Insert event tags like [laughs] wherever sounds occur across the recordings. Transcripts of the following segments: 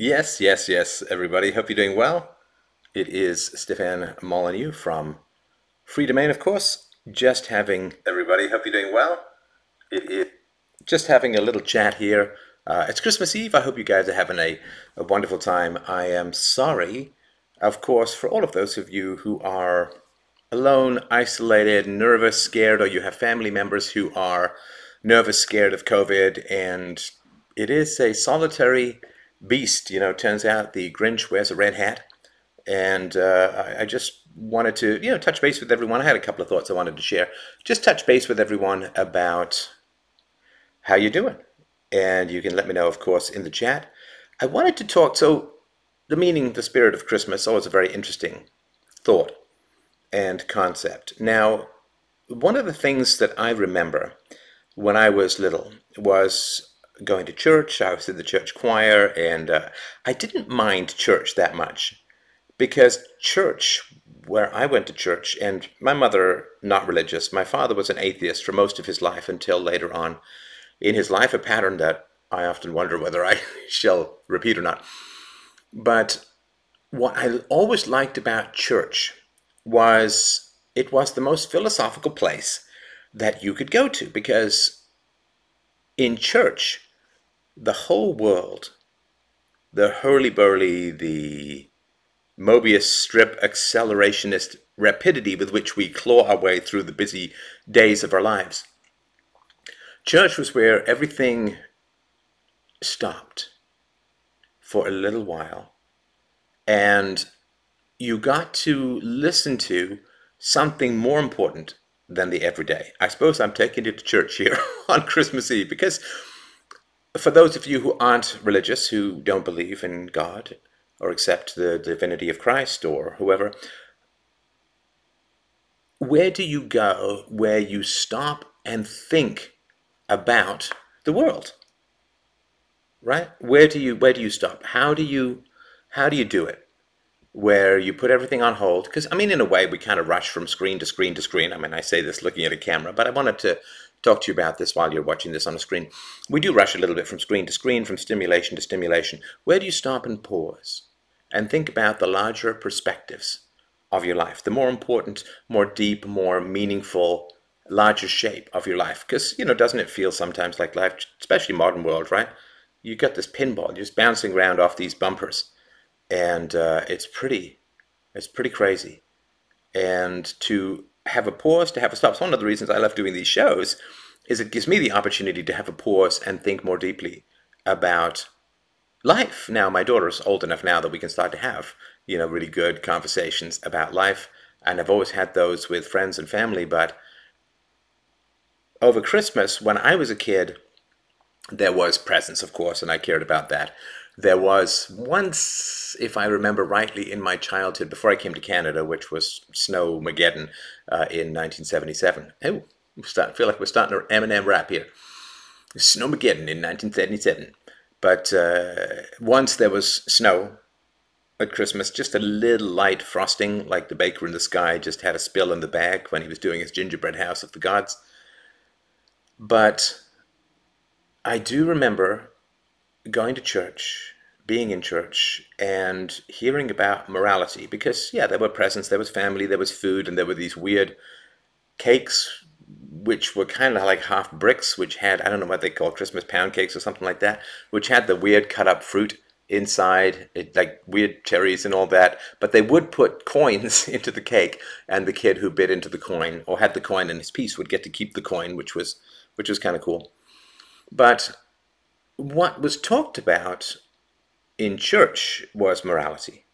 Yes, yes, yes, everybody. Hope you're doing well. It is Stefan Molyneux from Freedomain, of course. Just having everybody. Hope you're doing well. It is just having a little chat here. Uh, it's Christmas Eve. I hope you guys are having a, a wonderful time. I am sorry, of course, for all of those of you who are alone, isolated, nervous, scared, or you have family members who are nervous, scared of COVID, and it is a solitary beast. You know, turns out the Grinch wears a red hat, and uh, I, I just wanted to, you know, touch base with everyone. I had a couple of thoughts I wanted to share. Just touch base with everyone about how you're doing, and you can let me know, of course, in the chat. I wanted to talk. So, the meaning, the spirit of Christmas, always a very interesting thought and concept. Now, one of the things that I remember when I was little was going to church. I was in the church choir, and uh, I didn't mind church that much because church, where I went to church, and my mother, not religious, my father was an atheist for most of his life until later on in his life, a pattern that I often wonder whether I [laughs] shall repeat or not. But what I always liked about church was it was the most philosophical place that you could go to because in church, the whole world, the hurly-burly, the Mobius strip accelerationist rapidity with which we claw our way through the busy days of our lives. Church was where everything stopped for a little while and you got to listen to something more important than the everyday. I suppose I'm taking you to church here [laughs] on Christmas Eve because for those of you who aren't religious, who don't believe in God or accept the divinity of Christ or whoever, where do you go where you stop and think about the world? Right? Where do you where do you stop? How do you how do you do it? Where you put everything on hold? Because I mean, in a way, we kind of rush from screen to screen to screen. I mean, I say this looking at a camera, but I wanted to talk to you about this while you're watching this on a screen. We do rush a little bit from screen to screen, from stimulation to stimulation. Where do you stop and pause and think about the larger perspectives of your life, the more important, more deep, more meaningful, larger shape of your life? Because, you know, doesn't it feel sometimes like life, especially modern world, right? You got this pinball, you're just bouncing around off these bumpers, and uh, it's pretty, it's pretty crazy. And to have a pause, to have a stop. It's one of the reasons I love doing these shows is it gives me the opportunity to have a pause and think more deeply about life. Now, my daughter's old enough now that we can start to have, you know, really good conversations about life. And I've always had those with friends and family. But over Christmas, when I was a kid, there was presents, of course, and I cared about that. There was once, if I remember rightly, in my childhood, before I came to Canada, which was Snowmageddon uh, in 1977. Oh, feel like we're starting an Eminem rap here. Snowmageddon in 1977. But uh, once there was snow at Christmas, just a little light frosting, like the baker in the sky just had a spill in the bag when he was doing his gingerbread house of the gods. But I do remember going to church, being in church, and hearing about morality because, yeah, there were presents, there was family, there was food, and there were these weird cakes which were kind of like half bricks, which had, I don't know what they call Christmas pound cakes or something like that, which had the weird cut up fruit inside, it, like weird cherries and all that. But they would put [laughs] coins into the cake, and the kid who bit into the coin or had the coin in his piece would get to keep the coin, which was, which was kind of cool. But what was talked about in church was morality,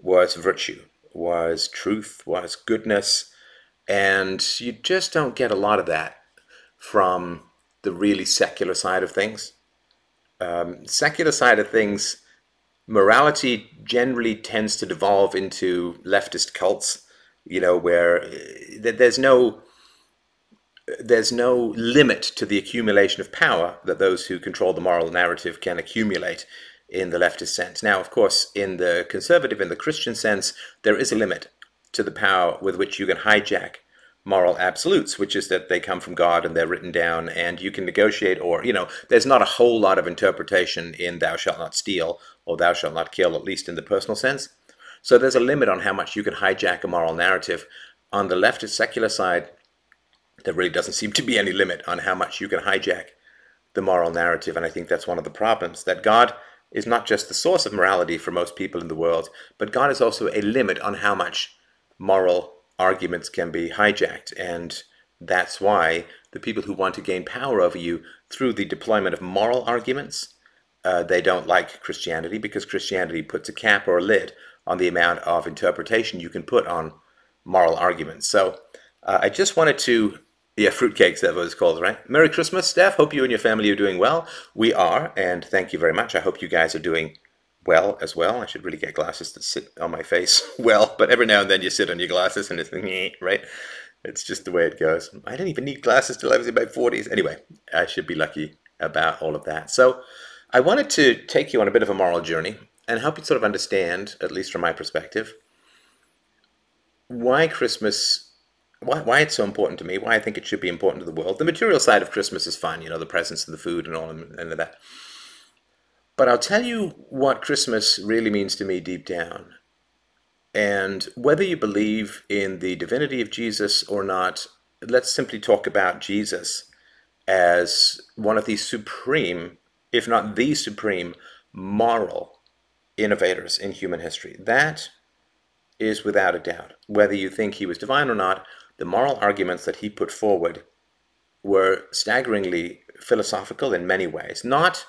was virtue, was truth, was goodness, and you just don't get a lot of that from the really secular side of things. Um, secular side of things, morality generally tends to devolve into leftist cults, you know, where uh, there's no there's no limit to the accumulation of power that those who control the moral narrative can accumulate in the leftist sense. Now, of course, in the conservative and the Christian sense, there is a limit to the power with which you can hijack moral absolutes, which is that they come from God and they're written down and you can negotiate or, you know, there's not a whole lot of interpretation in thou shalt not steal or thou shalt not kill, at least in the personal sense. So there's a limit on how much you can hijack a moral narrative. On the leftist secular side, there really doesn't seem to be any limit on how much you can hijack the moral narrative. And I think that's one of the problems that God is not just the source of morality for most people in the world, but God is also a limit on how much moral arguments can be hijacked. And that's why the people who want to gain power over you through the deployment of moral arguments, uh, they don't like Christianity because Christianity puts a cap or a lid on the amount of interpretation you can put on moral arguments. So uh, I just wanted to yeah, fruitcakes, that was called, right? Merry Christmas, Steph. Hope you and your family are doing well. We are, and thank you very much. I hope you guys are doing well as well. I should really get glasses to sit on my face [laughs] well, but every now and then you sit on your glasses and it's like, [laughs] right. It's just the way it goes. I didn't even need glasses till I was in my 40s. Anyway, I should be lucky about all of that. So I wanted to take you on a bit of a moral journey and help you sort of understand, at least from my perspective, why Christmas why, why it's so important to me, why I think it should be important to the world. The material side of Christmas is fun, you know, the presents and the food and all and, and that. But I'll tell you what Christmas really means to me deep down. And whether you believe in the divinity of Jesus or not, let's simply talk about Jesus as one of the supreme, if not the supreme, moral innovators in human history. That is without a doubt. Whether you think he was divine or not, the moral arguments that he put forward were staggeringly philosophical in many ways, not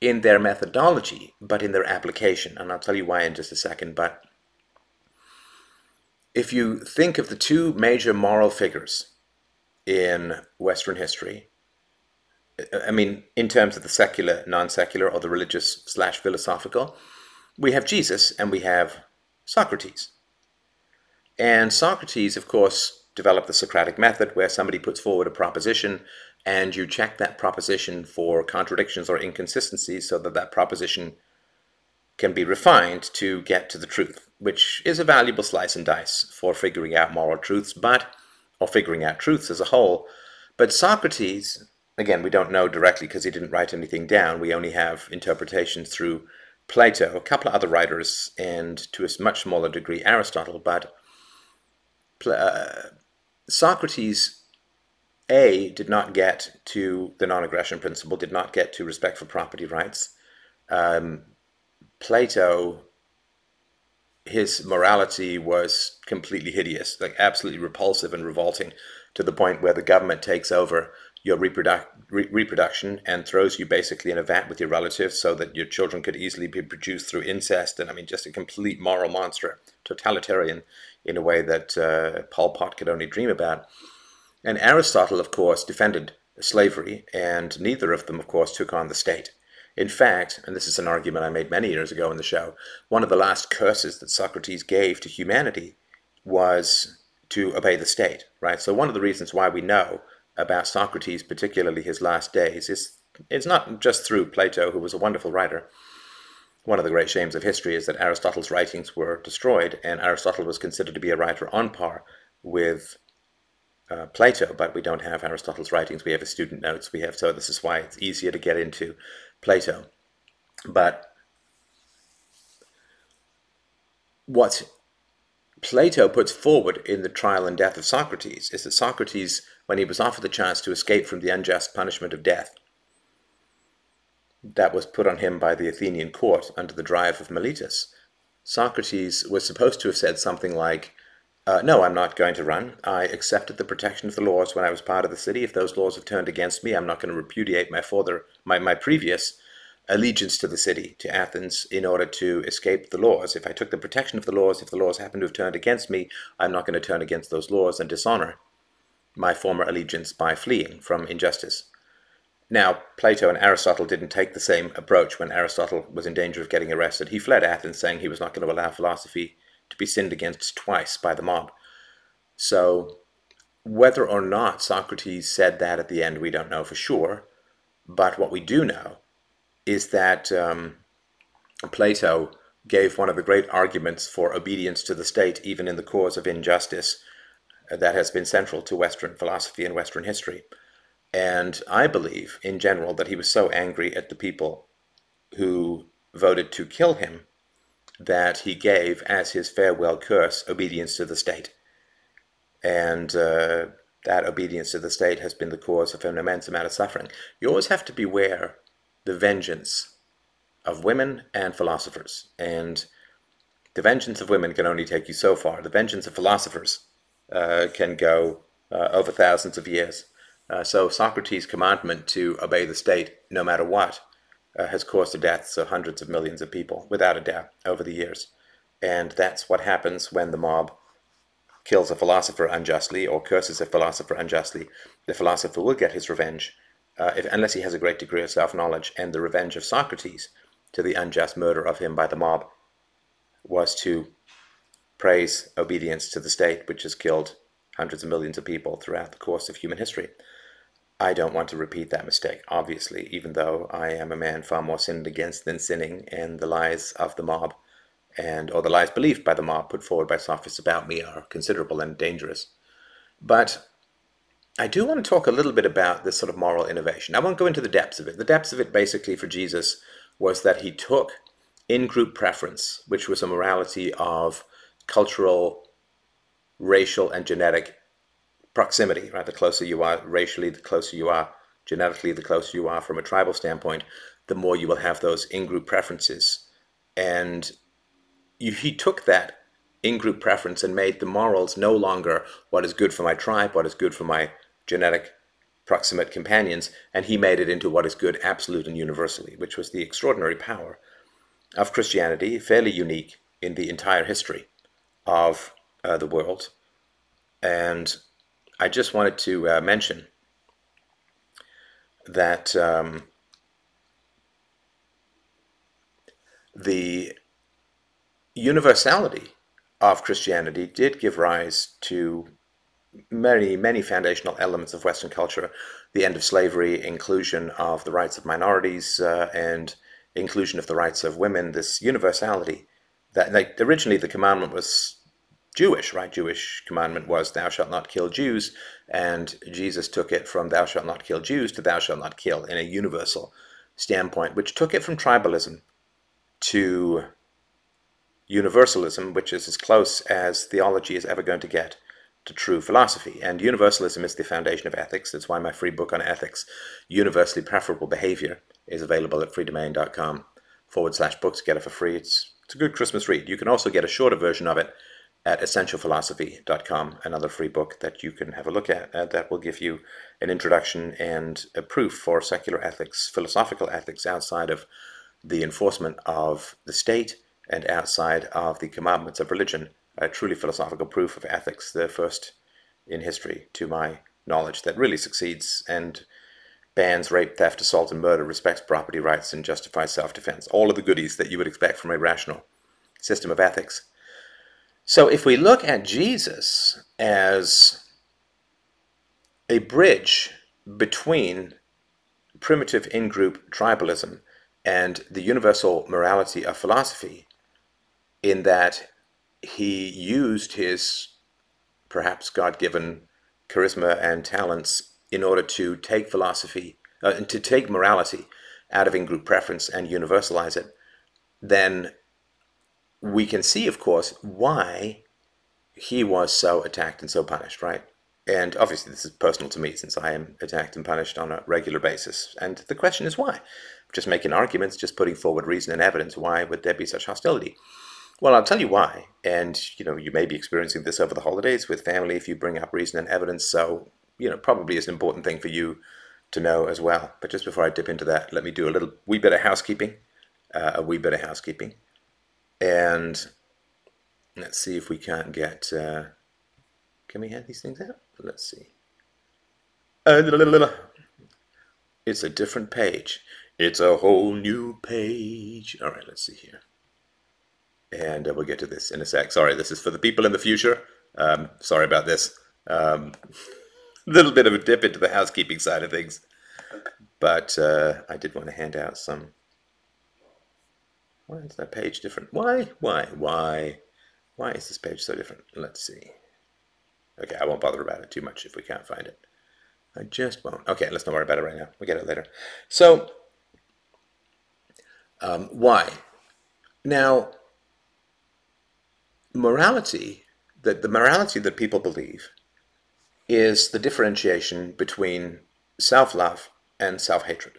in their methodology, but in their application. And I'll tell you why in just a second. But if you think of the two major moral figures in Western history, I mean, in terms of the secular, non secular, or the religious slash philosophical, we have Jesus and we have Socrates. And Socrates, of course, develop the Socratic method where somebody puts forward a proposition and you check that proposition for contradictions or inconsistencies so that that proposition can be refined to get to the truth, which is a valuable slice and dice for figuring out moral truths, but or figuring out truths as a whole. But Socrates, again, we don't know directly because he didn't write anything down. We only have interpretations through Plato, a couple of other writers, and to a much smaller degree Aristotle. But uh, Socrates, A, did not get to the non aggression principle, did not get to respect for property rights. Um, Plato, his morality was completely hideous, like absolutely repulsive and revolting to the point where the government takes over your reproduc- re- reproduction and throws you basically in a vat with your relatives so that your children could easily be produced through incest. And I mean, just a complete moral monster, totalitarian in a way that uh, Pol Pot could only dream about. And Aristotle, of course, defended slavery, and neither of them, of course, took on the state. In fact, and this is an argument I made many years ago in the show, one of the last curses that Socrates gave to humanity was to obey the state, right? So one of the reasons why we know about Socrates, particularly his last days, is it's not just through Plato, who was a wonderful writer, one of the great shames of history is that Aristotle's writings were destroyed, and Aristotle was considered to be a writer on par with uh, Plato, but we don't have Aristotle's writings. We have his student notes. We have so this is why it's easier to get into Plato. But what Plato puts forward in the trial and death of Socrates is that Socrates, when he was offered the chance to escape from the unjust punishment of death, that was put on him by the Athenian court under the drive of Meletus. Socrates was supposed to have said something like, uh, No, I'm not going to run. I accepted the protection of the laws when I was part of the city. If those laws have turned against me, I'm not going to repudiate my father, my, my previous allegiance to the city, to Athens, in order to escape the laws. If I took the protection of the laws, if the laws happen to have turned against me, I'm not going to turn against those laws and dishonor my former allegiance by fleeing from injustice. Now, Plato and Aristotle didn't take the same approach when Aristotle was in danger of getting arrested. He fled Athens, saying he was not going to allow philosophy to be sinned against twice by the mob. So, whether or not Socrates said that at the end, we don't know for sure. But what we do know is that um, Plato gave one of the great arguments for obedience to the state, even in the cause of injustice, that has been central to Western philosophy and Western history. And I believe, in general, that he was so angry at the people who voted to kill him that he gave as his farewell curse obedience to the state. And uh, that obedience to the state has been the cause of an immense amount of suffering. You always have to beware the vengeance of women and philosophers. And the vengeance of women can only take you so far. The vengeance of philosophers uh, can go uh, over thousands of years. Uh, so Socrates' commandment to obey the state no matter what uh, has caused the deaths of hundreds of millions of people, without a doubt, over the years. And that's what happens when the mob kills a philosopher unjustly or curses a philosopher unjustly. The philosopher will get his revenge, uh, if, unless he has a great degree of self knowledge. And the revenge of Socrates to the unjust murder of him by the mob was to praise obedience to the state, which has killed hundreds of millions of people throughout the course of human history. I don't want to repeat that mistake, obviously, even though I am a man far more sinned against than sinning, and the lies of the mob and or the lies believed by the mob put forward by sophists about me are considerable and dangerous. But I do want to talk a little bit about this sort of moral innovation. I won't go into the depths of it. The depths of it basically for Jesus was that he took in group preference, which was a morality of cultural, racial, and genetic proximity, right? The closer you are racially, the closer you are genetically, the closer you are from a tribal standpoint, the more you will have those in group preferences. And you, he took that in group preference and made the morals no longer what is good for my tribe, what is good for my genetic proximate companions, and he made it into what is good absolute and universally, which was the extraordinary power of Christianity, fairly unique in the entire history of uh, the world. And I just wanted to uh, mention that um, the universality of Christianity did give rise to many, many foundational elements of Western culture the end of slavery, inclusion of the rights of minorities, uh, and inclusion of the rights of women, this universality. That like, originally the commandment was Jewish, right? Jewish commandment was thou shalt not kill Jews, and Jesus took it from thou shalt not kill Jews to thou shalt not kill in a universal standpoint, which took it from tribalism to universalism, which is as close as theology is ever going to get to true philosophy. And universalism is the foundation of ethics. That's why my free book on ethics, Universally Preferable Behavior, is available at freedomain.com forward slash books. Get it for free. It's, it's a good Christmas read. You can also get a shorter version of it at essentialphilosophy.com, another free book that you can have a look at uh, that will give you an introduction and a proof for secular ethics, philosophical ethics outside of the enforcement of the state and outside of the commandments of religion, a truly philosophical proof of ethics, the first in history, to my knowledge, that really succeeds and bans rape, theft, assault, and murder, respects property rights, and justifies self defense. All of the goodies that you would expect from a rational system of ethics. So if we look at Jesus as a bridge between primitive in group tribalism and the universal morality of philosophy, in that he used his perhaps God given charisma and talents in order to take philosophy, uh, to take morality out of in group preference and universalize it, then we can see, of course, why he was so attacked and so punished, right? And obviously, this is personal to me since I am attacked and punished on a regular basis. And the question is why? Just making arguments, just putting forward reason and evidence. Why would there be such hostility? Well, I'll tell you why. And, you know, you may be experiencing this over the holidays with family if you bring up reason and evidence. So, you know, probably is an important thing for you to know as well. But just before I dip into that, let me do a little wee bit of housekeeping. Uh, a wee bit of housekeeping. And let's see if we can't get. Uh, can we have these things out? Let's see. Uh, it's a different page. It's a whole new page. All right, let's see here and uh, we'll get to this in a sec. Sorry, this is for the people in the future. Um, sorry about this. A um, [laughs] little bit of a dip into the housekeeping side of things, but uh, I did want to hand out some. Why is that page different? Why? Why? Why? Why is this page so different? Let's see. Okay, I won't bother about it too much if we can't find it. I just won't. Okay, let's not worry about it right now. We'll get it later. So, um, why? Now, morality, that the morality that people believe is the differentiation between self-love and self-hatred.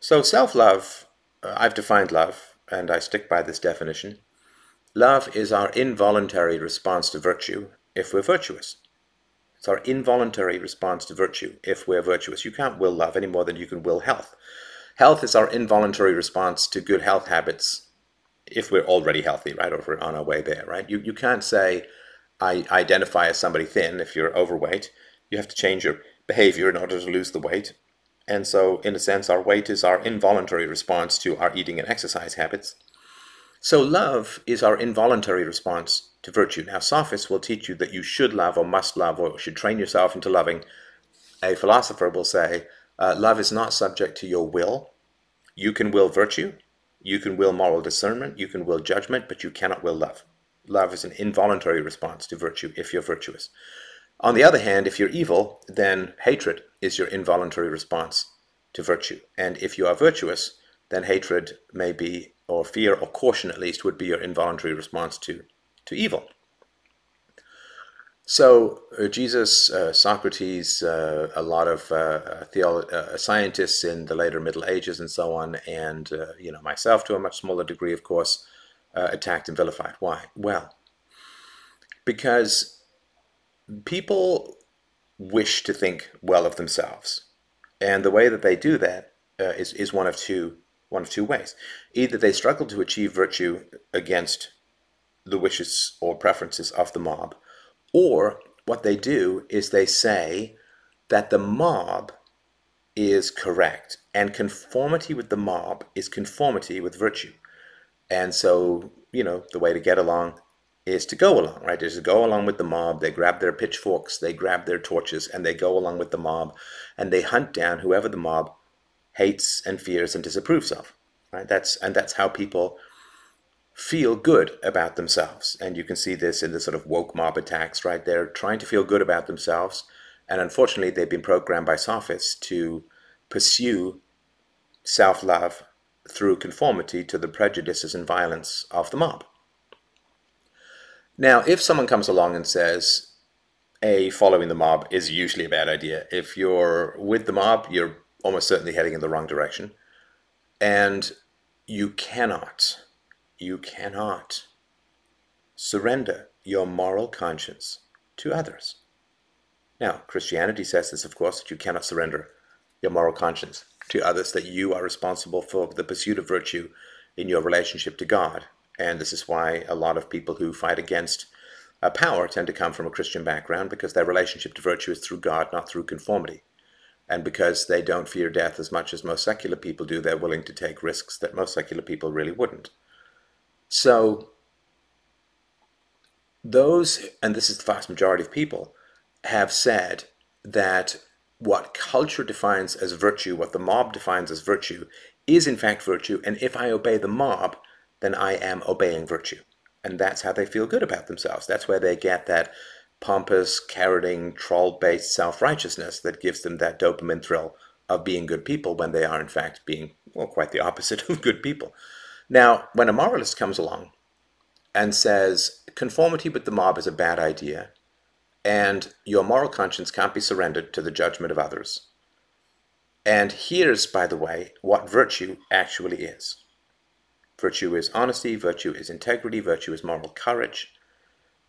So self-love, I've defined love, and I stick by this definition. Love is our involuntary response to virtue if we're virtuous. It's our involuntary response to virtue if we're virtuous. You can't will love any more than you can will health. Health is our involuntary response to good health habits if we're already healthy, right? Or if we're on our way there, right? You, you can't say, I identify as somebody thin if you're overweight. You have to change your behavior in order to lose the weight. And so, in a sense, our weight is our involuntary response to our eating and exercise habits. So, love is our involuntary response to virtue. Now, sophists will teach you that you should love or must love or should train yourself into loving. A philosopher will say, uh, love is not subject to your will. You can will virtue, you can will moral discernment, you can will judgment, but you cannot will love. Love is an involuntary response to virtue if you're virtuous. On the other hand, if you're evil, then hatred is your involuntary response to virtue. And if you are virtuous, then hatred may be, or fear, or caution at least, would be your involuntary response to, to evil. So uh, Jesus, uh, Socrates, uh, a lot of uh, uh, theolo- uh, scientists in the later Middle Ages, and so on, and you know myself to a much smaller degree, of course, attacked and vilified. Why? Well, because people wish to think well of themselves, and the way that they do that uh, is is one of two one of two ways. Either they struggle to achieve virtue against the wishes or preferences of the mob or what they do is they say that the mob is correct, and conformity with the mob is conformity with virtue. And so, you know, the way to get along is to go along, right? Is to go along with the mob. They grab their pitchforks, they grab their torches, and they go along with the mob, and they hunt down whoever the mob hates and fears and disapproves of. Right? That's and that's how people feel good about themselves. And you can see this in the sort of woke mob attacks, right? They're trying to feel good about themselves. And unfortunately, they've been programmed by sophists to pursue self love through conformity to the prejudices and violence of the mob. Now, if someone comes along and says, A, following the mob is usually a bad idea. If you're with the mob, you're almost certainly heading in the wrong direction. And you cannot you cannot surrender your moral conscience to others. Now, Christianity says this, of course, that you cannot surrender your moral conscience to others, that you are responsible for the pursuit of virtue in your relationship to God. And this is why a lot of people who fight against uh, power tend to come from a Christian background because their relationship to virtue is through God, not through conformity. And because they don't fear death as much as most secular people do, they're willing to take risks that most secular people really wouldn't. So those, and this is the vast majority of people, have said that what culture defines as virtue, what the mob defines as virtue, is in fact virtue. And if I obey the mob, then I am obeying virtue. And that's how they feel good about themselves. That's where they get that pompous, carroting, troll based self righteousness that gives them that dopamine thrill of being good people when they are, in fact, being, well, quite the opposite [laughs] of good people. Now, when a moralist comes along and says conformity with the mob is a bad idea, and your moral conscience can't be surrendered to the judgment of others. And here's, by the way, what virtue actually is virtue is honesty, virtue is integrity, virtue is moral courage,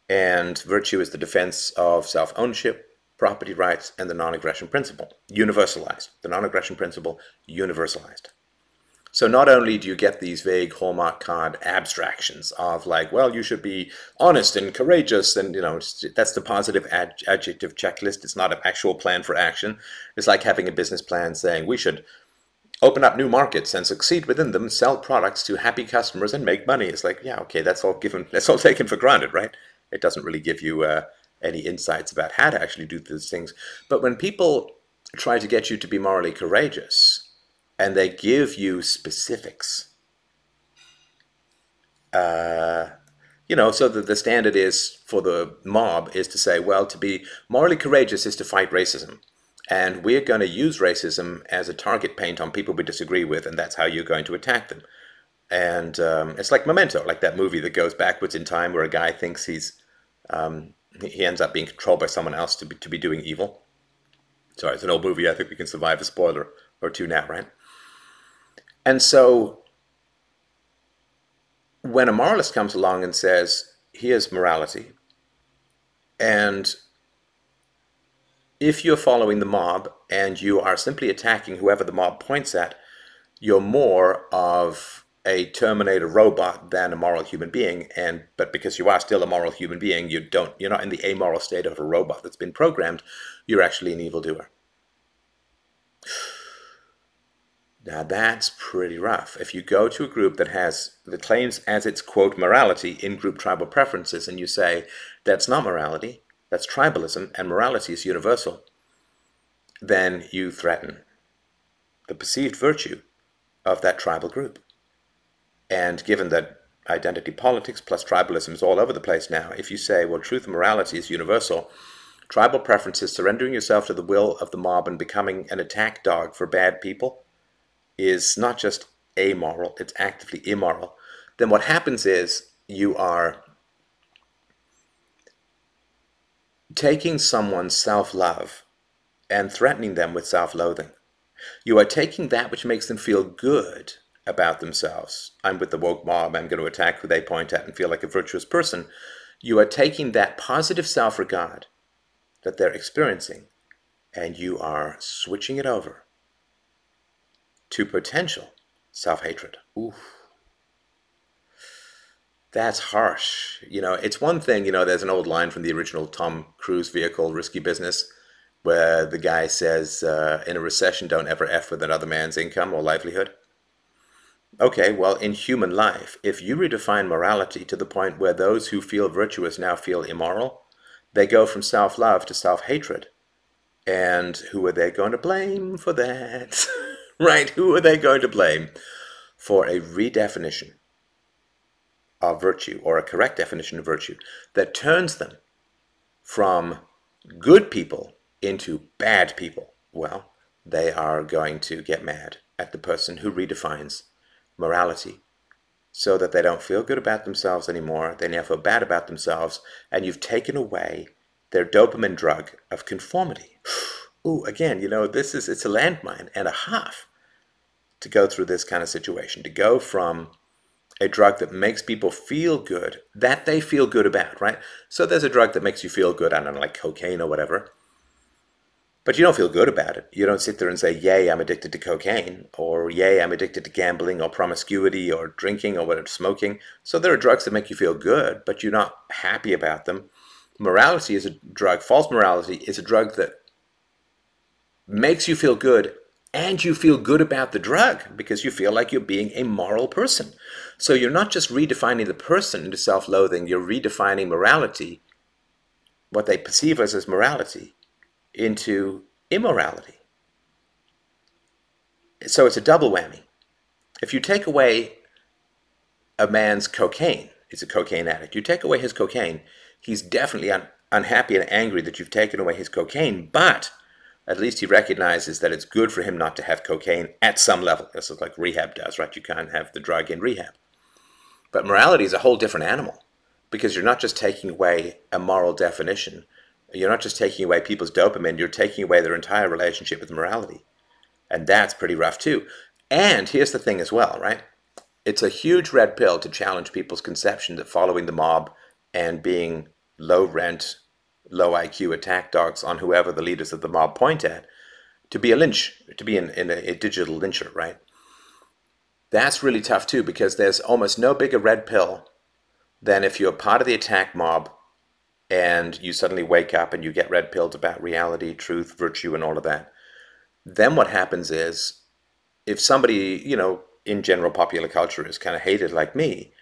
and virtue is the defense of self ownership, property rights, and the non aggression principle, universalized. The non aggression principle, universalized. So not only do you get these vague Hallmark card abstractions of like, well, you should be honest and courageous, and you know that's the positive ad- adjective checklist. It's not an actual plan for action. It's like having a business plan saying we should open up new markets and succeed within them, sell products to happy customers, and make money. It's like, yeah, okay, that's all given, [laughs] that's all taken for granted, right? It doesn't really give you uh, any insights about how to actually do these things. But when people try to get you to be morally courageous, and they give you specifics. Uh, You know, so that the standard is for the mob is to say, well, to be morally courageous is to fight racism. And we're going to use racism as a target paint on people we disagree with, and that's how you're going to attack them. And um, it's like Memento, like that movie that goes backwards in time where a guy thinks he's um, he ends up being controlled by someone else to be to be doing evil. Sorry, it's an old movie. I think we can survive a spoiler or two now, right? And so when a moralist comes along and says, here's morality, and if you're following the mob and you are simply attacking whoever the mob points at, you're more of a Terminator robot than a moral human being. And but because you are still a moral human being, you don't you're not in the amoral state of a robot that's been programmed. You're actually an evildoer. Now that's pretty rough. If you go to a group that has that claims as its quote morality in group tribal preferences and you say that's not morality, that's tribalism, and morality is universal, then you threaten the perceived virtue of that tribal group. And given that identity politics plus tribalism is all over the place now, if you say, well, truth and morality is universal, tribal preferences, surrendering yourself to the will of the mob and becoming an attack dog for bad people, is not just amoral, it's actively immoral. Then what happens is you are taking someone's self love and threatening them with self loathing. You are taking that which makes them feel good about themselves. I'm with the woke mob, I'm going to attack who they point at and feel like a virtuous person. You are taking that positive self regard that they're experiencing and you are switching it over to potential self hatred. Oof that's harsh. You know, it's one thing, you know, there's an old line from the original Tom Cruise vehicle, Risky Business, where the guy says, uh, in a recession, don't ever F with another man's income or livelihood. Okay, well, in human life, if you redefine morality to the point where those who feel virtuous now feel immoral, they go from self love to self hatred. And who are they going to blame for that? [laughs] right? Who are they going to blame for a redefinition of virtue, or a correct definition of virtue, that turns them from good people into bad people, well, they are going to get mad at the person who redefines morality so that they don't feel good about themselves anymore. They now feel bad about themselves, and you've taken away their dopamine drug of conformity. [sighs] Ooh, again, you know, this is it's a landmine and a half to go through this kind of situation, to go from a drug that makes people feel good, that they feel good about, right? So there's a drug that makes you feel good, I don't know, like cocaine or whatever. But you don't feel good about it. You don't sit there and say, Yay, I'm addicted to cocaine, or Yay, I'm addicted to gambling, or promiscuity, or drinking, or whatever, smoking. So there are drugs that make you feel good, but you're not happy about them. Morality is a drug, false morality is a drug that makes you feel good and you feel good about the drug because you feel like you're being a moral person. So you're not just redefining the person into self loathing, you're redefining morality, what they perceive as, as morality, into immorality. So it's a double whammy. If you take away a man's cocaine, he's a cocaine addict, you take away his cocaine, he's definitely un- unhappy and angry that you've taken away his cocaine, but at least he recognizes that it's good for him not to have cocaine at some level. This is like rehab does, right? You can't have the drug in rehab. But morality is a whole different animal because you're not just taking away a moral definition. You're not just taking away people's dopamine, you're taking away their entire relationship with morality. And that's pretty rough too. And here's the thing as well, right? It's a huge red pill to challenge people's conception that following the mob and being low rent, low IQ attack dogs on whoever the leaders of the mob point at, to be a lynch, to be in, in a, a digital lyncher, right? That's really tough too because there's almost no bigger red pill than if you're part of the attack mob and you suddenly wake up and you get red pilled about reality, truth, virtue, and all of that. Then what happens is if somebody, you know, in general popular culture is kind of hated like me,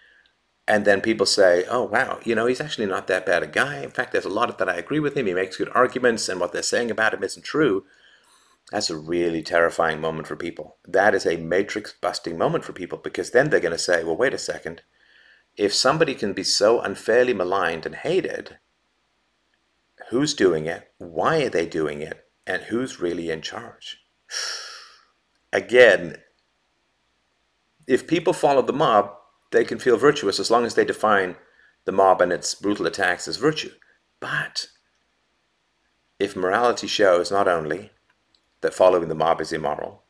and then people say, oh, wow, you know, he's actually not that bad a guy. In fact, there's a lot of that I agree with him. He makes good arguments, and what they're saying about him isn't true. That's a really terrifying moment for people. That is a matrix busting moment for people because then they're going to say, well, wait a second. if somebody can be so unfairly maligned and hated, who's doing it, why are they doing it, and who's really in charge? [sighs] Again, if people follow the mob, they can feel virtuous as long as they define the mob and its brutal attacks as virtue. But if morality shows not only that following the mob is immoral,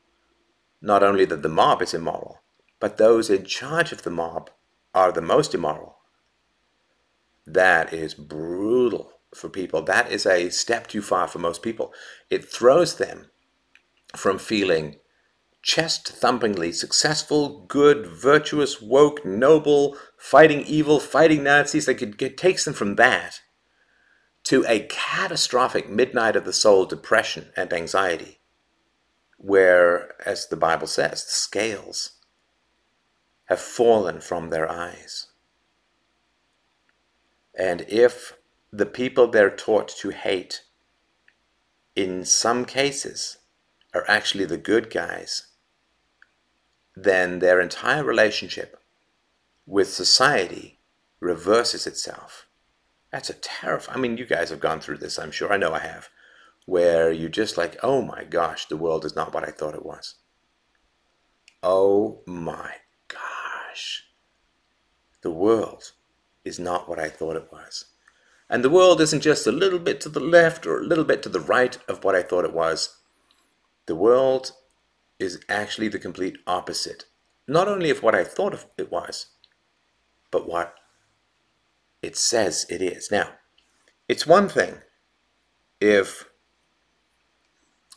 not only that the mob is immoral, but those in charge of the mob are the most immoral, that is brutal for people. That is a step too far for most people. It throws them from feeling chest thumpingly successful, good, virtuous, woke, noble, fighting evil, fighting Nazis. Like it, it takes them from that to a catastrophic midnight of the soul depression and anxiety, where, as the Bible says, the scales have fallen from their eyes. And if the people they're taught to hate, in some cases, are actually the good guys, then their entire relationship with society reverses itself. That's a terrifying. I mean, you guys have gone through this, I'm sure. I know I have. Where you're just like, oh my gosh, the world is not what I thought it was. Oh my gosh. The world is not what I thought it was. And the world isn't just a little bit to the left or a little bit to the right of what I thought it was. The world is actually the complete opposite, not only of what I thought it was, but what it says it is. Now, it's one thing if,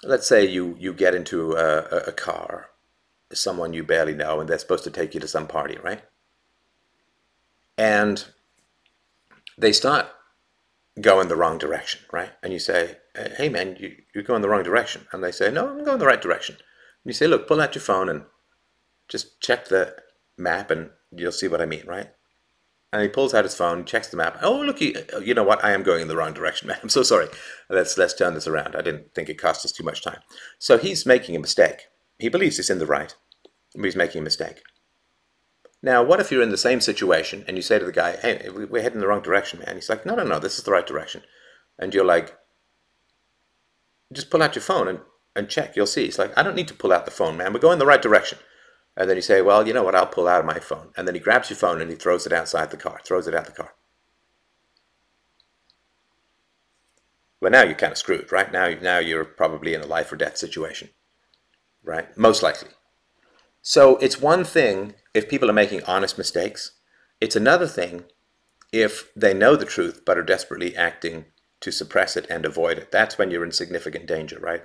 let's say, you, you get into a, a car, someone you barely know, and they're supposed to take you to some party, right? And they start going the wrong direction, right? And you say, hey man, you, you're going the wrong direction. And they say, no, I'm going the right direction. And you say, look, pull out your phone and just check the map and you'll see what I mean, right? And he pulls out his phone, checks the map. Oh, look, you, know what? I am going in the wrong direction, [laughs] man. I'm so sorry. Let's let's turn this around. I didn't think it cost us too much time. So he's making a mistake. He believes he's in the right, but he's making a mistake. Now, what if you're in the same situation and you say to the guy, "Hey, we're heading in the wrong direction, man"? He's like, "No, no, no, this is the right direction," and you're like, "Just pull out your phone and and check. You'll see." He's like, "I don't need to pull out the phone, man. We're going the right direction." And then you say, well, you know what, I'll pull out of my phone. And then he grabs your phone and he throws it outside the car, throws it out the car. Well, now you're kind of screwed, right? Now, now you're probably in a life or death situation, right? Most likely. So it's one thing if people are making honest mistakes. It's another thing if they know the truth but are desperately acting to suppress it and avoid it. That's when you're in significant danger, right?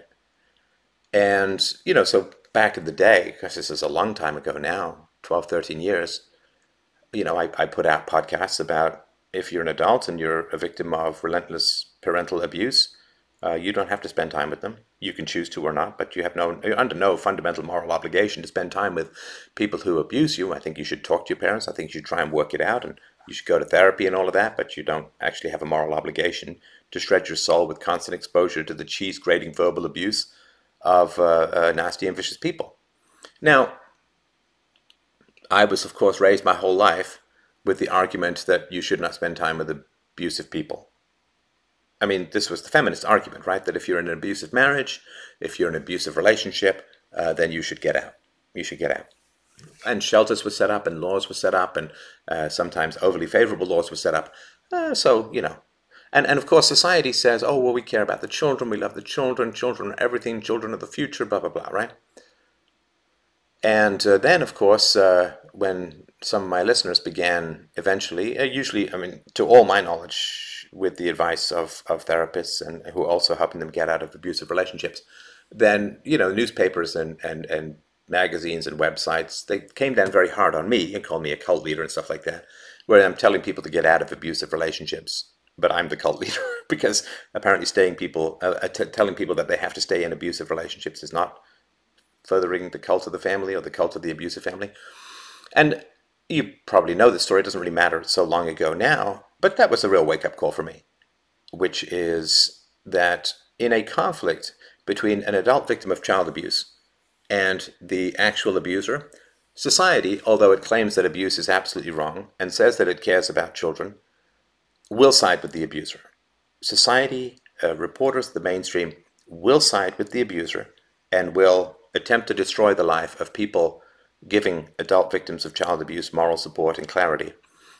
And, you know, so back in the day, because this is a long time ago now, 12, 13 years, you know, I, I put out podcasts about if you're an adult and you're a victim of relentless parental abuse, uh, you don't have to spend time with them. You can choose to or not, but you have no you're under no fundamental moral obligation to spend time with people who abuse you. I think you should talk to your parents. I think you should try and work it out, and you should go to therapy and all of that. But you don't actually have a moral obligation to shred your soul with constant exposure to the cheese grating verbal abuse of uh, uh, nasty and vicious people. Now, I was, of course, raised my whole life with the argument that you should not spend time with abusive people. I mean, this was the feminist argument, right? That if you're in an abusive marriage, if you're in an abusive relationship, uh, then you should get out. You should get out. And shelters were set up, and laws were set up, and uh, sometimes overly favorable laws were set up. Uh, so, you know, and, and of course, society says, oh, well, we care about the children, we love the children, children are everything, children are the future, blah, blah, blah, right? And uh, then, of course, uh, when some of my listeners began eventually, uh, usually, I mean, to all my knowledge, with the advice of, of therapists and who are also helping them get out of abusive relationships, then, you know, newspapers and, and, and magazines and websites, they came down very hard on me and called me a cult leader and stuff like that, where I'm telling people to get out of abusive relationships but I'm the cult leader [laughs] because apparently staying people, uh, uh, t- telling people that they have to stay in abusive relationships is not furthering the cult of the family or the cult of the abusive family. And you probably know this story, it doesn't really matter so long ago now, but that was a real wake up call for me, which is that in a conflict between an adult victim of child abuse and the actual abuser, Society, although it claims that abuse is absolutely wrong and says that it cares about children, will side with the abuser. Society, uh, reporters, the mainstream, will side with the abuser and will attempt to destroy the life of people giving adult victims of child abuse moral support and clarity.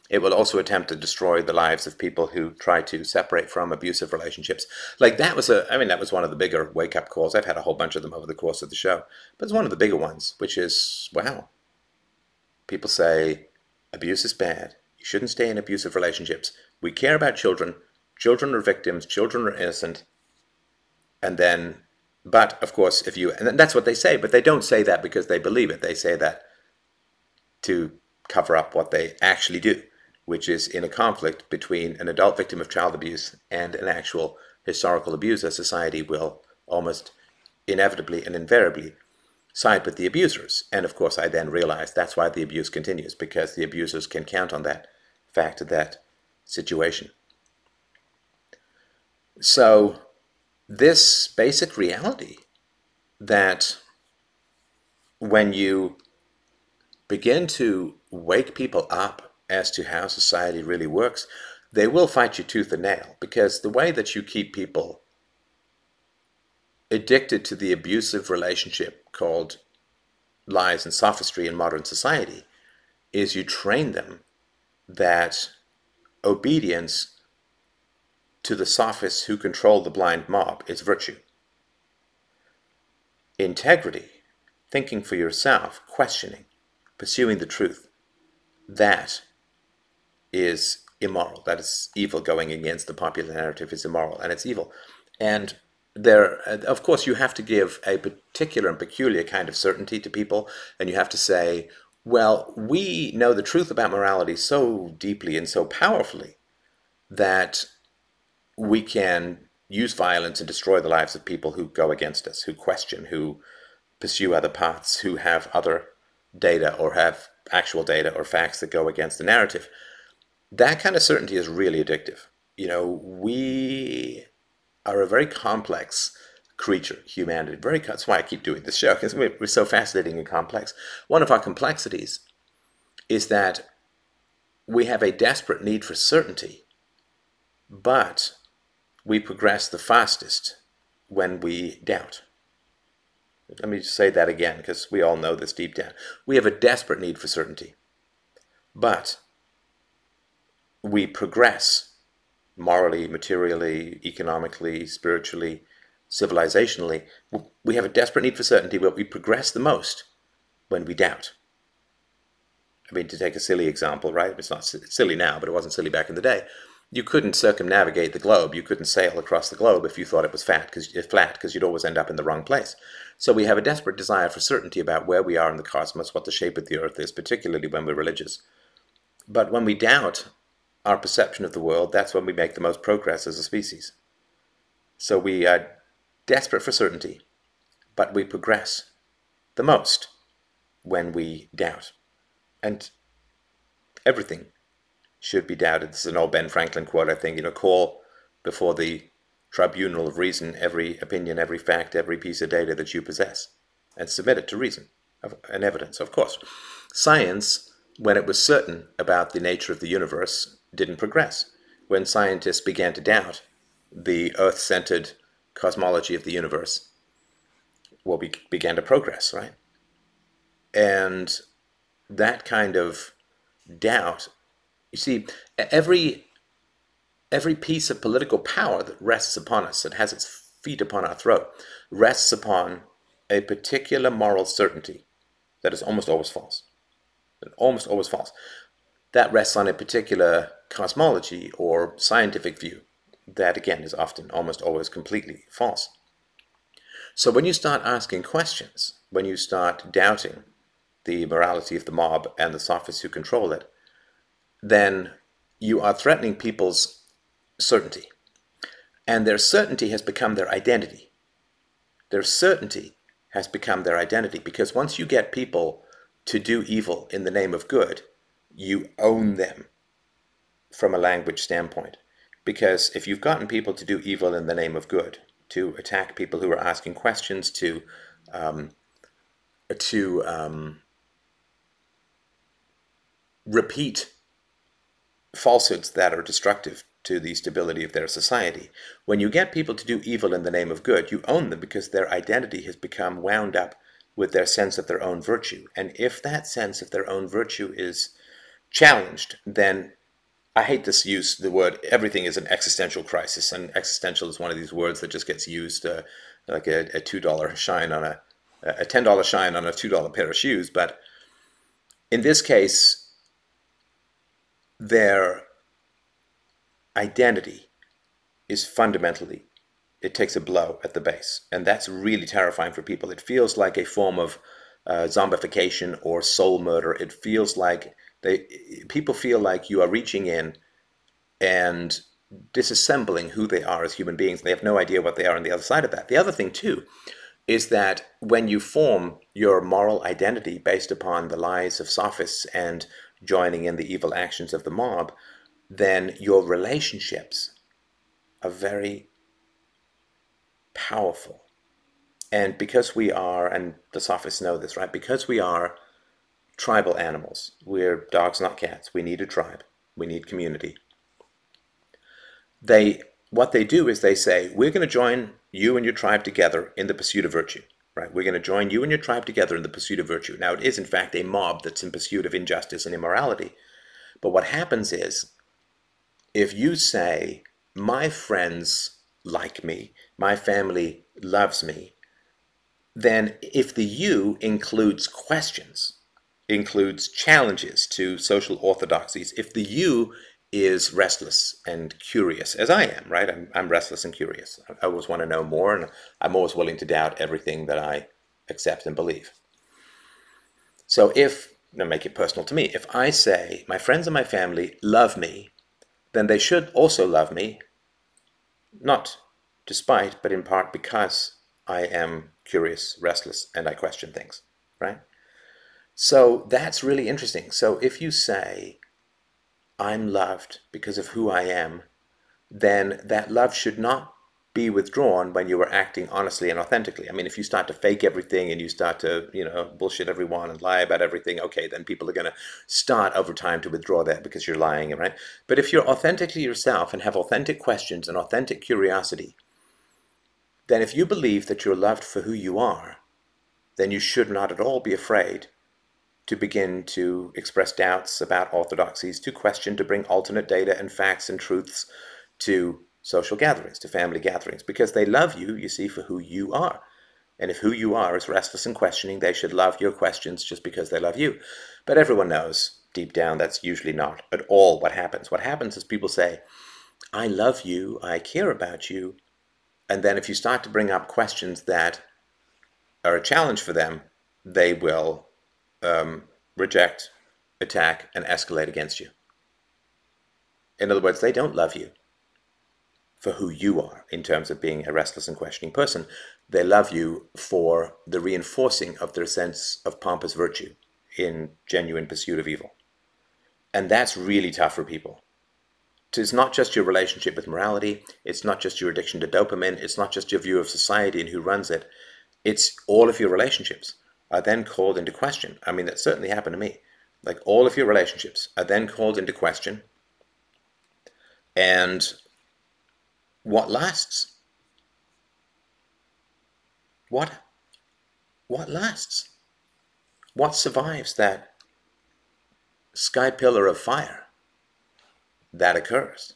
It will also attempt to destroy the lives of people who try to separate from abusive relationships. Like that was a, I mean, that was one of the bigger wake up calls. I've had a whole bunch of them over the course of the show, but it's one of the bigger ones, which is wow. People say abuse is bad. You shouldn't stay in abusive relationships. We care about children. Children are victims. Children are innocent. And then but of course, if you, and that's what they say, but they don't say that because they believe it. They say that to cover up what they actually do, which is in a conflict between an adult victim of child abuse and an actual historical abuser, society will almost inevitably and invariably side with the abusers. And of course, I then realized that's why the abuse continues, because the abusers can count on that fact, that situation. So, this basic reality that when you begin to wake people up as to how society really works, they will fight you tooth and nail because the way that you keep people addicted to the abusive relationship called lies and sophistry in modern society is you train them that obedience to the sophists who control the blind mob is virtue. Integrity, thinking for yourself, questioning, pursuing the truth, that is immoral. That is evil going against the popular narrative is immoral and it's evil. And there, of course, you have to give a particular and peculiar kind of certainty to people, and you have to say, well, we know the truth about morality so deeply and so powerfully that we can use violence and destroy the lives of people who go against us, who question, who pursue other paths, who have other data or have actual data or facts that go against the narrative. That kind of certainty is really addictive. You know, we are a very complex creature, humanity. Very that's why I keep doing this show because we're so fascinating and complex. One of our complexities is that we have a desperate need for certainty, but we progress the fastest when we doubt. Let me say that again because we all know this deep down. We have a desperate need for certainty. But we progress morally, materially, economically, spiritually, civilizationally. We have a desperate need for certainty, but we progress the most when we doubt. I mean, to take a silly example, right? It's not silly now, but it wasn't silly back in the day you couldn't circumnavigate the globe. You couldn't sail across the globe if you thought it was fat, cause, eh, flat, because you'd always end up in the wrong place. So we have a desperate desire for certainty about where we are in the cosmos, what the shape of the earth is, particularly when we're religious. But when we doubt our perception of the world, that's when we make the most progress as a species. So we are desperate for certainty, but we progress the most when we doubt. And everything should be doubted. This is an old Ben Franklin quote, I think. You know, call before the tribunal of reason every opinion, every fact, every piece of data that you possess, and submit it to reason and evidence, of course. Science, when it was certain about the nature of the universe, didn't progress. When scientists began to doubt the earth centered cosmology of the universe, well, we began to progress, right? And that kind of doubt you see, every every piece of political power that rests upon us, that has its feet upon our throat, rests upon a particular moral certainty that is almost always false. Almost always false. That rests on a particular cosmology or scientific view that, again, is often almost always completely false. So when you start asking questions, when you start doubting the morality of the mob and the sophists who control it, then you are threatening people's certainty. And their certainty has become their identity. Their certainty has become their identity because once you get people to do evil in the name of good, you own them from a language standpoint. Because if you've gotten people to do evil in the name of good, to attack people who are asking questions, to um, to um, repeat falsehoods that are destructive to the stability of their society. When you get people to do evil in the name of good, you own them because their identity has become wound up with their sense of their own virtue. And if that sense of their own virtue is challenged, then I hate this use the word everything is an existential crisis, and existential is one of these words that just gets used uh, like a, a two dollar shine on a a ten dollar shine on a two dollar pair of shoes. But in this case, their identity is fundamentally it takes a blow at the base, and that's really terrifying for people. It feels like a form of uh, zombification or soul murder. It feels like they people feel like you are reaching in and disassembling who they are as human beings. They have no idea what they are on the other side of that. The other thing too is that when you form your moral identity based upon the lies of sophists and joining in the evil actions of the mob, then your relationships are very powerful. And because we are, and the sophists know this, right? Because we are tribal animals. We're dogs, not cats. We need a tribe. We need community. They what they do is they say, we're going to join you and your tribe together in the pursuit of virtue. Right? We're going to join you and your tribe together in the pursuit of virtue. Now, it is in fact a mob that's in pursuit of injustice and immorality. But what happens is, if you say, my friends like me, my family loves me, then if the you includes questions, includes challenges to social orthodoxies. If the you is restless and curious, as I am, right? I'm, I'm restless and curious. I always want to know more, and I'm always willing to doubt everything that I accept and believe. So if, now make it personal to me, if I say my friends and my family love me, then they should also love me, not despite, but in part because I am curious, restless, and I question things, right? So that's really interesting. So if you say, I'm loved because of who I am, then that love should not be withdrawn when you are acting honestly and authentically. I mean, if you start to fake everything and you start to, you know, bullshit everyone and lie about everything, okay, then people are going to start over time to withdraw that because you're lying, right? But if you're authentically yourself and have authentic questions and authentic curiosity, then if you believe that you're loved for who you are, then you should not at all be afraid to begin to express doubts about orthodoxies, to question, to bring alternate data and facts and truths to social gatherings, to family gatherings, because they love you, you see, for who you are. And if who you are is restless and questioning, they should love your questions just because they love you. But everyone knows deep down that's usually not at all what happens. What happens is people say, I love you, I care about you. And then if you start to bring up questions that are a challenge for them, they will um, reject, attack, and escalate against you. In other words, they don't love you for who you are in terms of being a restless and questioning person. They love you for the reinforcing of their sense of pompous virtue in genuine pursuit of evil. And that's really tough for people. It's not just your relationship with morality, it's not just your addiction to dopamine, it's not just your view of society and who runs it, it's all of your relationships are then called into question. I mean, that certainly happened to me. Like all of your relationships are then called into question. And what lasts? What what lasts? What survives that sky pillar of fire that occurs?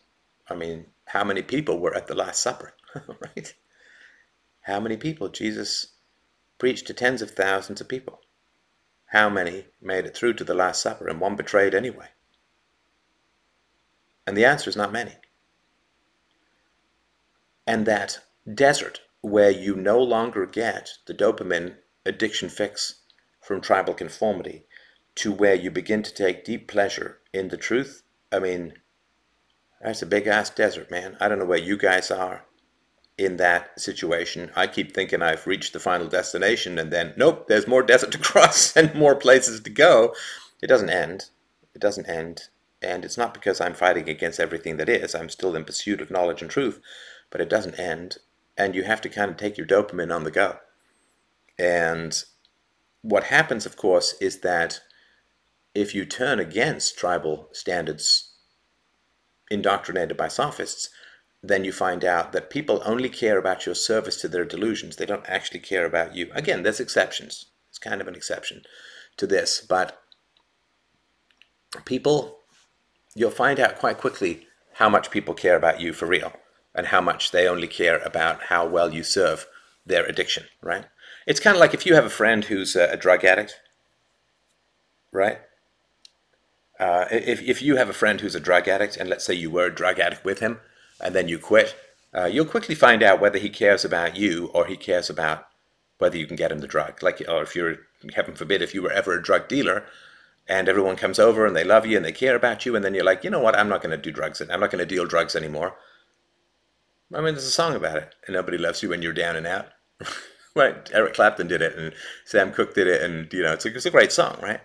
I mean, how many people were at the Last Supper, [laughs] right? How many people Jesus preached to tens of thousands of people. How many made it through to the Last Supper and one betrayed anyway? And the answer is not many. And that desert where you no longer get the dopamine addiction fix from tribal conformity to where you begin to take deep pleasure in the truth, I mean, that's a big ass desert, man. I don't know where you guys are in that situation. I keep thinking I've reached the final destination, and then nope, there's more [laughs] desert to cross and more places to go. It doesn't end. It doesn't end. And it's not because I'm fighting against everything that is. I'm still in pursuit of knowledge and truth, but it doesn't end. And you have to kind of take your dopamine on the go. And what happens, of course, is that if you turn against tribal standards indoctrinated by sophists, then you find out that people only care about your service to their delusions. They don't actually care about you. Again, there's exceptions. It's kind of an exception to this, but people, you'll find out quite quickly how much people care about you for real and how much they only care about how well you serve their addiction, right? It's kind of like if you have a friend who's a, drug addict, right? Uh, if, if you have a friend who's a drug addict, and let's say you were a drug addict with him, and then you quit, uh, you'll quickly find out whether he cares about you or he cares about whether you can get him the drug. Like, or if you're, heaven forbid, if you were ever a drug dealer, and everyone comes over and they love you and they care about you, and then you're like, you know what, I'm not going to do drugs. I'm not going to deal drugs anymore. I mean, there's a song about it, and nobody loves you when you're down and out. [laughs] right? Eric Clapton did it, and Sam Cooke did it, and you know, it's a, it's a great song, right?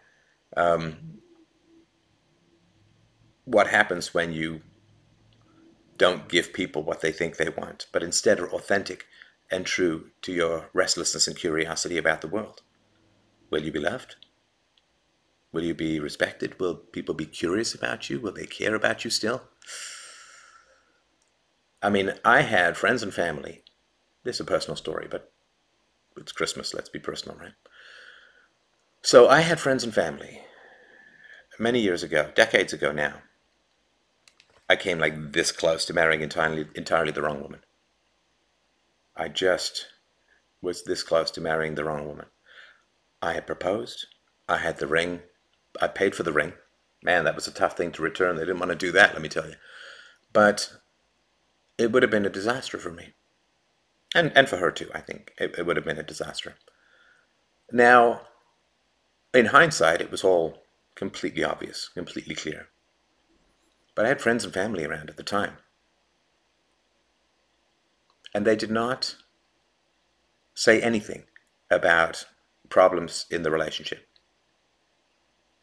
Um, what happens when you don't give people what they think they want, but instead are authentic and true to your restlessness and curiosity about the world? Will you be loved? Will you be respected? Will people be curious about you? Will they care about you still? I mean, I had friends and family. This is a personal story, but it's Christmas. Let's be personal, right? So I had friends and family many years ago, decades ago now. I came like this close to marrying entirely, entirely the wrong woman. I just was this close to marrying the wrong woman. I had proposed. I had the ring. I paid for the ring. Man, that was a tough thing to return. They didn't want to do that, let me tell you. But it would have been a disaster for me. And, and for her too, I think. It, it would have been a disaster. Now, in hindsight, it was all completely obvious, completely clear. But I had friends and family around at the time. And they did not say anything about problems in the relationship.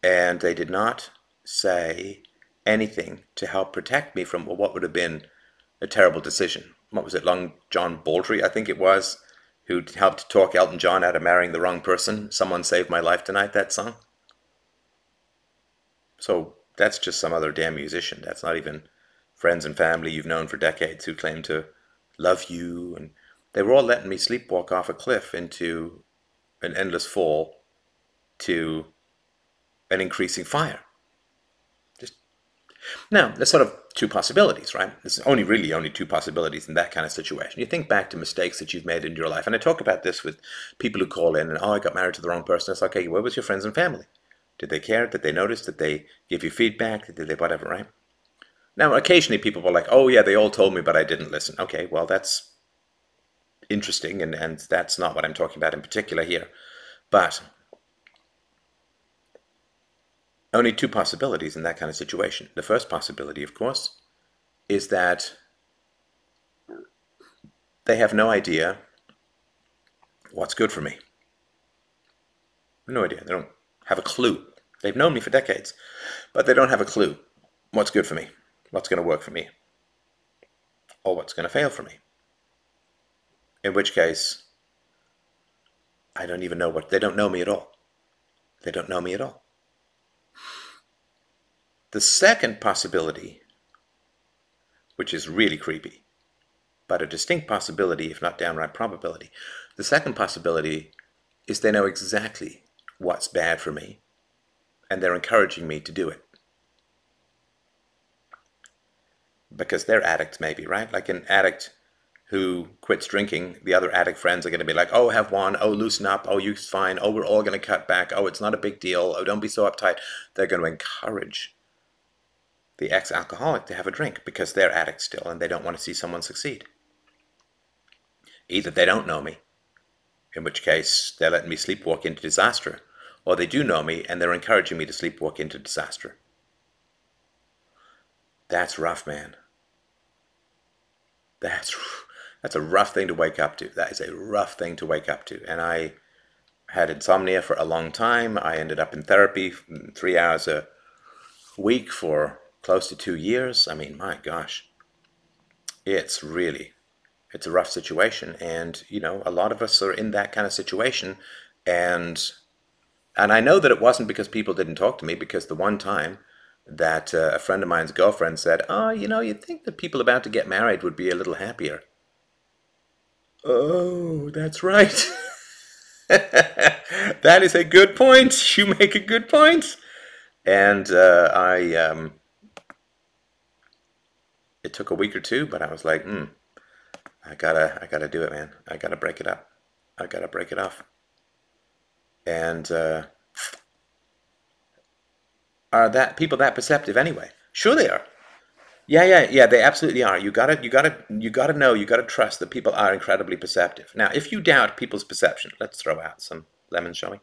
And they did not say anything to help protect me from what would have been a terrible decision. What was it, Long John Baldry, I think it was, who helped talk Elton John out of marrying the wrong person? Someone Saved My Life Tonight, that song? So that's just some other damn musician. That's not even friends and family you've known for decades who claim to love you. And they were all letting me sleepwalk off a cliff into an endless fall to an increasing fire. Now, there's sort of two possibilities, right? There's only really only two possibilities in that kind of situation. You think back to mistakes that you've made in your life, and I talk about this with people who call in and, oh, I got married to the wrong person. It's like, okay, where was your friends and family? Did they care? Did they notice? Did they give you feedback? Did they whatever, right? Now, occasionally people were like, oh, yeah, they all told me, but I didn't listen. Okay, well, that's interesting, and, and that's not what I'm talking about in particular here. But only two possibilities in that kind of situation. The first possibility, of course, is that they have no idea what's good for me. No idea. They don't have a clue. They've known me for decades, but they don't have a clue what's good for me, what's going to work for me, or what's going to fail for me. In which case, I don't even know what, they don't know me at all. They don't know me at all. The second possibility, which is really creepy, but a distinct possibility, if not downright probability, the second possibility is they know exactly what's bad for me and they're encouraging me to do it. Because they're addicts, maybe, right? Like an addict who quits drinking, the other addict friends are going to be like, oh, have one. Oh, loosen up. Oh, you're fine. Oh, we're all going to cut back. Oh, it's not a big deal. Oh, don't be so uptight. They're going to encourage the ex alcoholic to have a drink because they're addicts still and they don't want to see someone succeed. Either they don't know me, in which case they're letting me sleepwalk into disaster, or they do know me and they're encouraging me to sleepwalk into disaster. That's rough, man. That's that's a rough thing to wake up to. That is a rough thing to wake up to. And I had insomnia for a long time. I ended up in therapy three hours a week for close to two years. I mean, my gosh, it's really, it's a rough situation. And, you know, a lot of us are in that kind of situation. And And I know that it wasn't because people didn't talk to me, because the one time that uh, a friend of mine's girlfriend said, Oh, you know, you'd think that people about to get married would be a little happier. Oh, that's right. [laughs] that is a good point. You make a good point. And uh, I, um, it took a week or two, but I was like, hmm, I gotta, I gotta do it, man. I gotta break it up. I gotta break it off. And uh, are that people that perceptive anyway? Sure, they are. Yeah, yeah, yeah. They absolutely are. You gotta, you gotta, you gotta know. You gotta trust that people are incredibly perceptive. Now, if you doubt people's perception, let's throw out some lemons, shall we?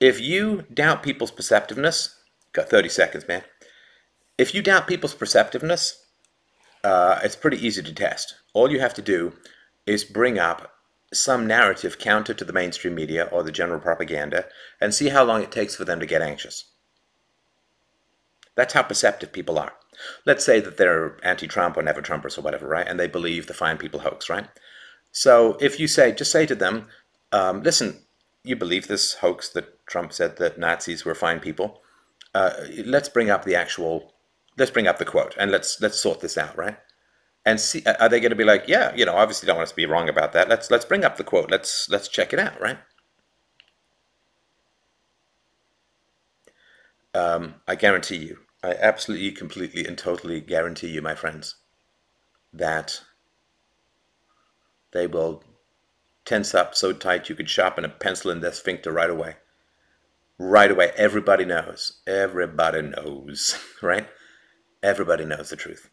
If you doubt people's perceptiveness, got 30 seconds, man. If you doubt people's perceptiveness, uh, it's pretty easy to test. All you have to do is bring up some narrative counter to the mainstream media or the general propaganda and see how long it takes for them to get anxious. That's how perceptive people are. Let's say that they're anti-Trump or never Trumpers or whatever, right? And they believe the fine people hoax, right? So if you say, just say to them, um, listen, you believe this hoax that Trump said that Nazis were fine people. Uh, let's bring up the actual, let's bring up the quote and let's let's sort this out, right? And see, are they going to be like, yeah, you know, obviously don't want us to be wrong about that. Let's let's bring up the quote. Let's let's check it out, right? Um, I guarantee you, I absolutely, completely, and totally guarantee you, my friends, that they will tense up so tight you could sharpen a pencil in their sphincter right away. Right away. Everybody knows. Everybody knows, [laughs] right? Everybody knows the truth.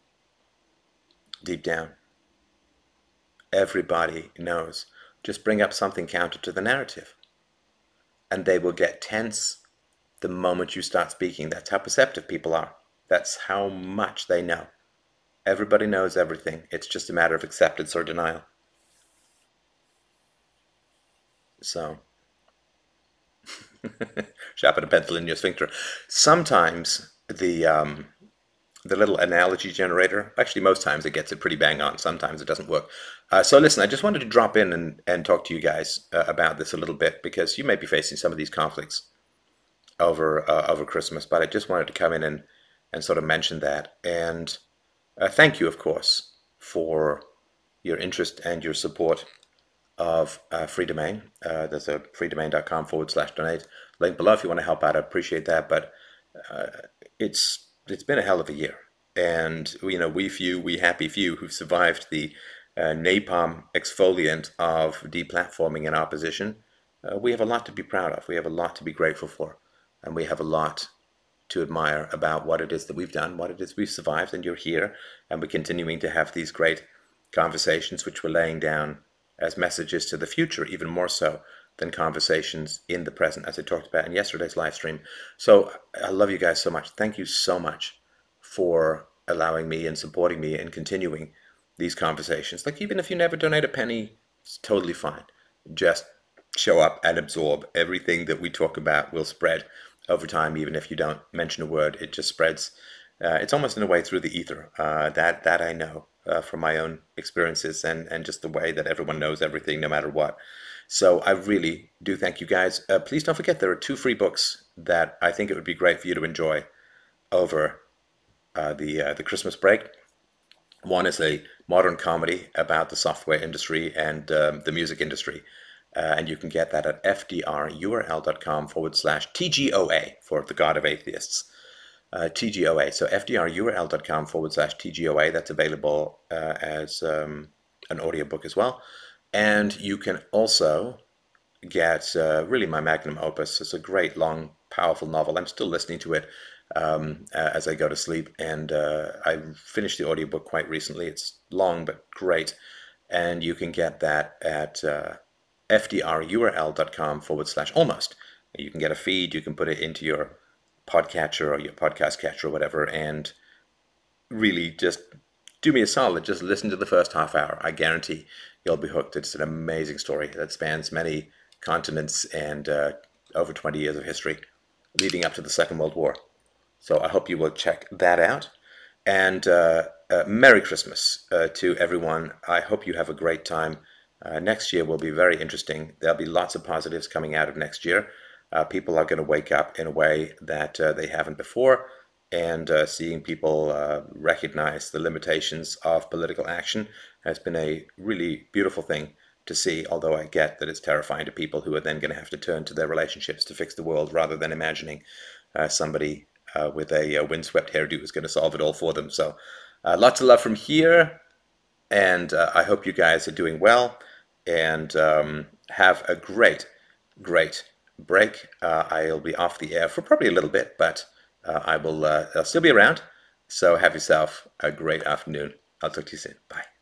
Deep down. Everybody knows. Just bring up something counter to the narrative. And they will get tense the moment you start speaking. That's how perceptive people are. That's how much they know. Everybody knows everything. It's just a matter of acceptance or denial. So, [laughs] sharpen a pencil in your sphincter. Sometimes the um, the little analogy generator, actually most times it gets it pretty bang on. Sometimes it doesn't work. Uh, so listen, I just wanted to drop in and, and talk to you guys uh, about this a little bit because you may be facing some of these conflicts over uh, over Christmas, but I just wanted to come in and and sort of mention that. And uh, thank you, of course, for your interest and your support of uh, Freedomain. Uh, there's a freedomain.com forward slash donate link below if you want to help out. I appreciate that. But it's it's been a hell of a year, and you know we few, we happy few who've survived the uh, napalm exfoliant of deplatforming and opposition. we have a lot to be proud of. We have a lot to be grateful for and we have a lot to admire about what it is that we've done, what it is we've survived, and you're here, and we're continuing to have these great conversations, which we're laying down as messages to the future, even more so than conversations in the present, as I talked about in yesterday's live stream. So I love you guys so much. Thank you so much for allowing me and supporting me and continuing these conversations. Like, even if you never donate a penny, it's totally fine. Just show up and absorb everything that we talk about will spread over time, even if you don't mention a word, it just spreads. Uh, it's almost in a way through the ether. Uh, that that I know uh, from my own experiences and and just the way that everyone knows everything, no matter what. So I really do thank you guys. Uh, please don't forget there are two free books that I think it would be great for you to enjoy over uh, the uh, the Christmas break. One is a modern comedy about the software industry and um, the music industry. Uh, and you can get that at fdrurl.com forward slash TGOA for the God of Atheists. Uh, TGOA. So fdrurl.com forward slash TGOA. That's available uh, as um, an audiobook as well. And you can also get uh, really my magnum opus. It's a great, long, powerful novel. I'm still listening to it um, as I go to sleep. And uh, I finished the audiobook quite recently. It's long but great. And you can get that at uh, fdrurl.com forward slash almost. You can get a feed, you can put it into your podcatcher or your podcast catcher or whatever, and really just do me a solid. Just listen to the first half hour. I guarantee you'll be hooked. It's an amazing story that spans many continents and uh, over 20 years of history leading up to the Second World War. So I hope you will check that out. And uh, uh, Merry Christmas uh, to everyone. I hope you have a great time uh, next year will be very interesting. There'll be lots of positives coming out of next year. uh, people are going to wake up in a way that they haven't before, and seeing people recognize the limitations of political action has been a really beautiful thing to see. Although I get that it's terrifying to people who are then going to have to turn to their relationships to fix the world rather than imagining uh, somebody uh, with a, a, windswept hairdo is going to solve it all for them. So, lots of love from here, and I hope you guys are doing well and um, have a great, great break. Uh, I'll be off the air for probably a little bit, but uh, I will. Uh, I'll still be around. So have yourself a great afternoon. I'll talk to you soon. Bye.